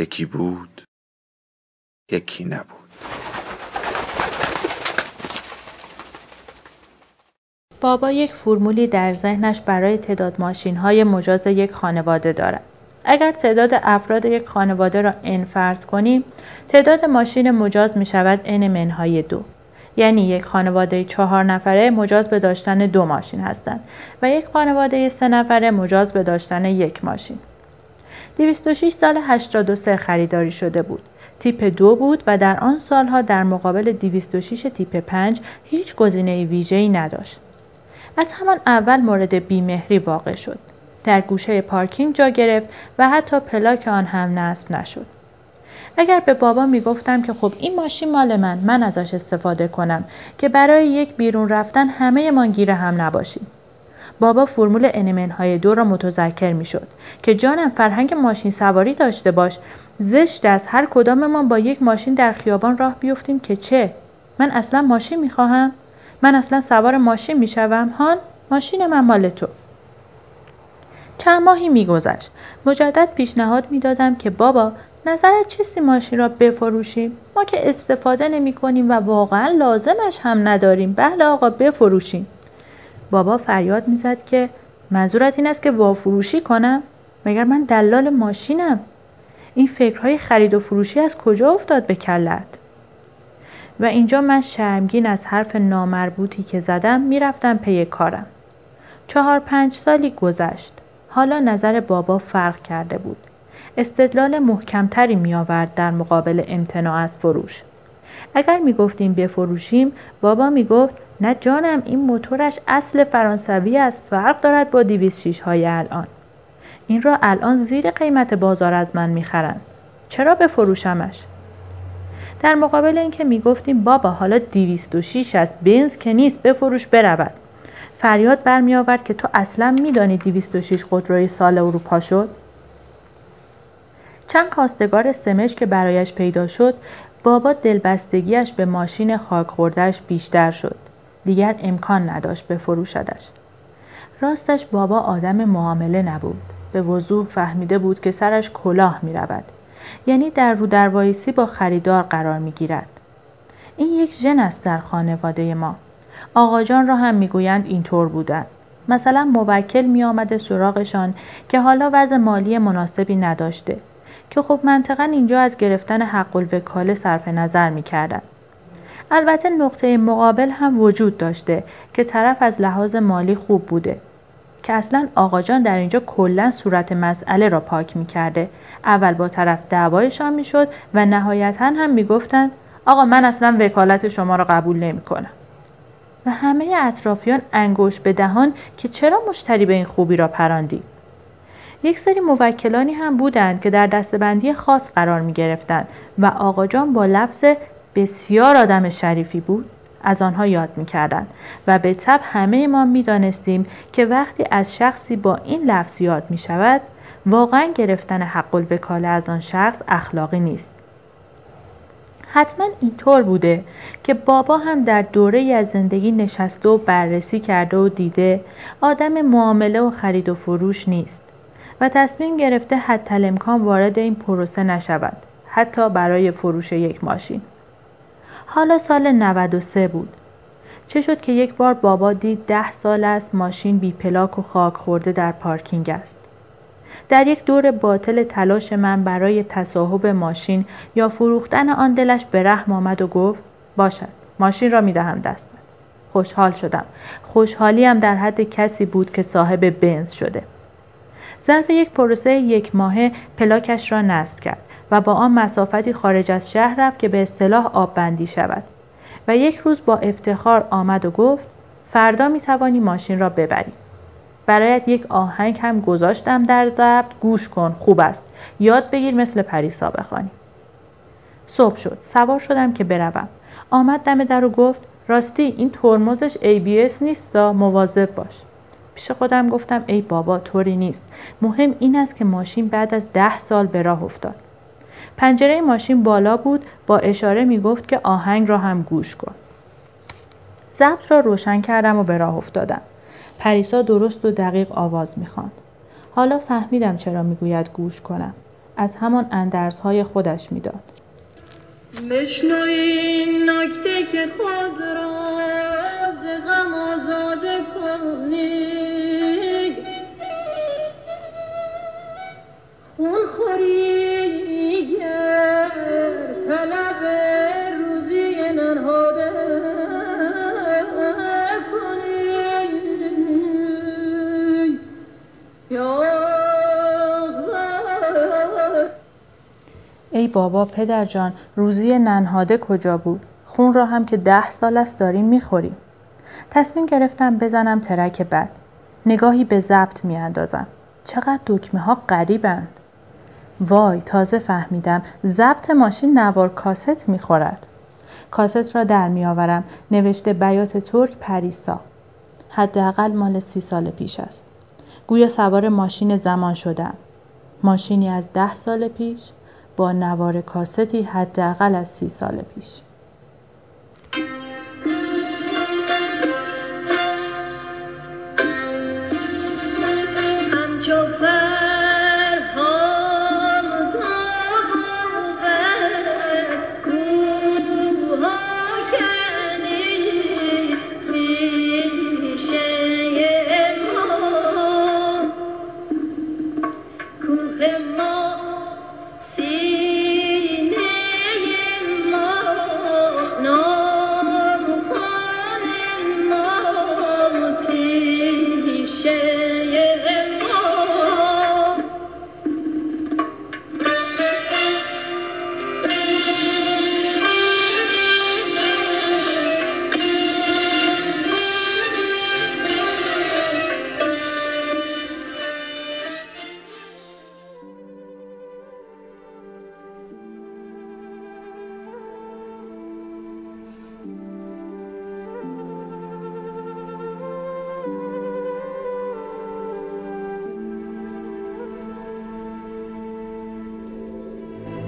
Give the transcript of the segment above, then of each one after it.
یکی بود یکی نبود. بابا یک فرمولی در ذهنش برای تعداد ماشین های مجاز یک خانواده دارد. اگر تعداد افراد یک خانواده را ان فرض کنیم تعداد ماشین مجاز می شود n منهای دو. یعنی یک خانواده چهار نفره مجاز به داشتن دو ماشین هستند و یک خانواده سه نفره مجاز به داشتن یک ماشین. 206 سال 83 خریداری شده بود. تیپ دو بود و در آن سالها در مقابل 206 تیپ 5 هیچ گزینه ویژه‌ای نداشت. از همان اول مورد بیمهری واقع شد. در گوشه پارکینگ جا گرفت و حتی پلاک آن هم نصب نشد. اگر به بابا می‌گفتم که خب این ماشین مال من من ازش استفاده کنم که برای یک بیرون رفتن همه من گیره هم نباشیم بابا فرمول انمن های دو را متذکر می شد که جانم فرهنگ ماشین سواری داشته باش زشت از هر کداممان با یک ماشین در خیابان راه بیفتیم که چه؟ من اصلا ماشین می خواهم من اصلا سوار ماشین می شوم هان ماشین من مال تو. چند ماهی میگذشت. مجدد پیشنهاد می‌دادم که بابا نظرت چیستی ماشین را بفروشیم ما که استفاده نمی کنیم و واقعا لازمش هم نداریم. بله آقا بفروشیم. بابا فریاد می‌زد که منظورت این است که وافروشی کنم؟ مگر من دلال ماشینم؟ این فکرهای خرید و فروشی از کجا افتاد به کلت؟ و اینجا من شرمگین از حرف نامربوطی که زدم می‌رفتم پی کارم. چهار پنج سالی گذشت. حالا نظر بابا فرق کرده بود. استدلال محکمتری می آورد در مقابل امتناع از فروش. اگر می گفتیم بفروشیم بابا می گفت نه جانم این موتورش اصل فرانسوی از فرق دارد با 206 های الان. این را الان زیر قیمت بازار از من می‌خرند. چرا بفروشمش؟ در مقابل اینکه می‌گفتیم بابا حالا 206 است بنز که نیست بفروش برود. فریاد برمی آورد که تو اصلا میدانی 206 خودروی سال اروپا شد؟ چند کاستگار سمش که برایش پیدا شد بابا دلبستگیش به ماشین خاک خوردهش بیشتر شد دیگر امکان نداشت بفروشدش راستش بابا آدم معامله نبود به وضوح فهمیده بود که سرش کلاه می رود. یعنی در رو در وایسی با خریدار قرار می گیرد. این یک ژن است در خانواده ما. آقا جان را هم می‌گویند اینطور بودند. مثلا موکل می آمده سراغشان که حالا وضع مالی مناسبی نداشته که خب منطقا اینجا از گرفتن حق الوکاله صرف نظر می کردن. البته نقطه مقابل هم وجود داشته که طرف از لحاظ مالی خوب بوده که اصلا آقا جان در اینجا کلا صورت مسئله را پاک می کرده. اول با طرف دعوایشان می شد و نهایتا هم می گفتند آقا من اصلا وکالت شما را قبول نمی کنم. و همه اطرافیان انگوش به دهان که چرا مشتری به این خوبی را پراندی؟ یک سری موکلانی هم بودند که در دستبندی خاص قرار می گرفتند و آقا جان با لفظ بسیار آدم شریفی بود از آنها یاد می کردن و به طب همه ما می دانستیم که وقتی از شخصی با این لفظ یاد می شود واقعا گرفتن حق الوکاله از آن شخص اخلاقی نیست. حتما اینطور بوده که بابا هم در دوره از زندگی نشسته و بررسی کرده و دیده آدم معامله و خرید و فروش نیست و تصمیم گرفته حتی امکان وارد این پروسه نشود حتی برای فروش یک ماشین. حالا سال 93 بود. چه شد که یک بار بابا دید ده سال است ماشین بی پلاک و خاک خورده در پارکینگ است. در یک دور باطل تلاش من برای تصاحب ماشین یا فروختن آن دلش به رحم آمد و گفت باشد ماشین را می دهم دستت. خوشحال شدم. خوشحالیم در حد کسی بود که صاحب بنز شده. ظرف یک پروسه یک ماهه پلاکش را نصب کرد و با آن مسافتی خارج از شهر رفت که به اصطلاح آب بندی شود. و یک روز با افتخار آمد و گفت فردا می توانی ماشین را ببری. برایت یک آهنگ هم گذاشتم در ضبط. گوش کن خوب است. یاد بگیر مثل پریسا بخوانی. صبح شد. سوار شدم که بروم. آمد دم در و گفت راستی این ترمزش ABS نیستا مواظب باش. پیش خودم گفتم ای بابا طوری نیست. مهم این است که ماشین بعد از ده سال به راه افتاد. پنجره ماشین بالا بود با اشاره می گفت که آهنگ را هم گوش کن. ضبط را روشن کردم و به راه افتادم. پریسا درست و دقیق آواز می‌خواند حالا فهمیدم چرا می‌گوید گوش کنم. از همان اندرزهای خودش می‌داد بشنوین نکته که خود را ای بابا پدر جان روزی ننهاده کجا بود؟ خون را هم که ده سال است داریم می‌خوریم. تصمیم گرفتم بزنم ترک بد نگاهی به ضبط میاندازم. چقدر دکمه ها غریبند. وای تازه فهمیدم ضبط ماشین نوار کاست می‌خورد. کاست را در میآورم. نوشته بیات ترک پریسا. حداقل مال سی سال پیش است. گویا سوار ماشین زمان شدم. ماشینی از ده سال پیش با نوار کاستی حداقل از سی سال پیش.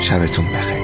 شبتون بخیر.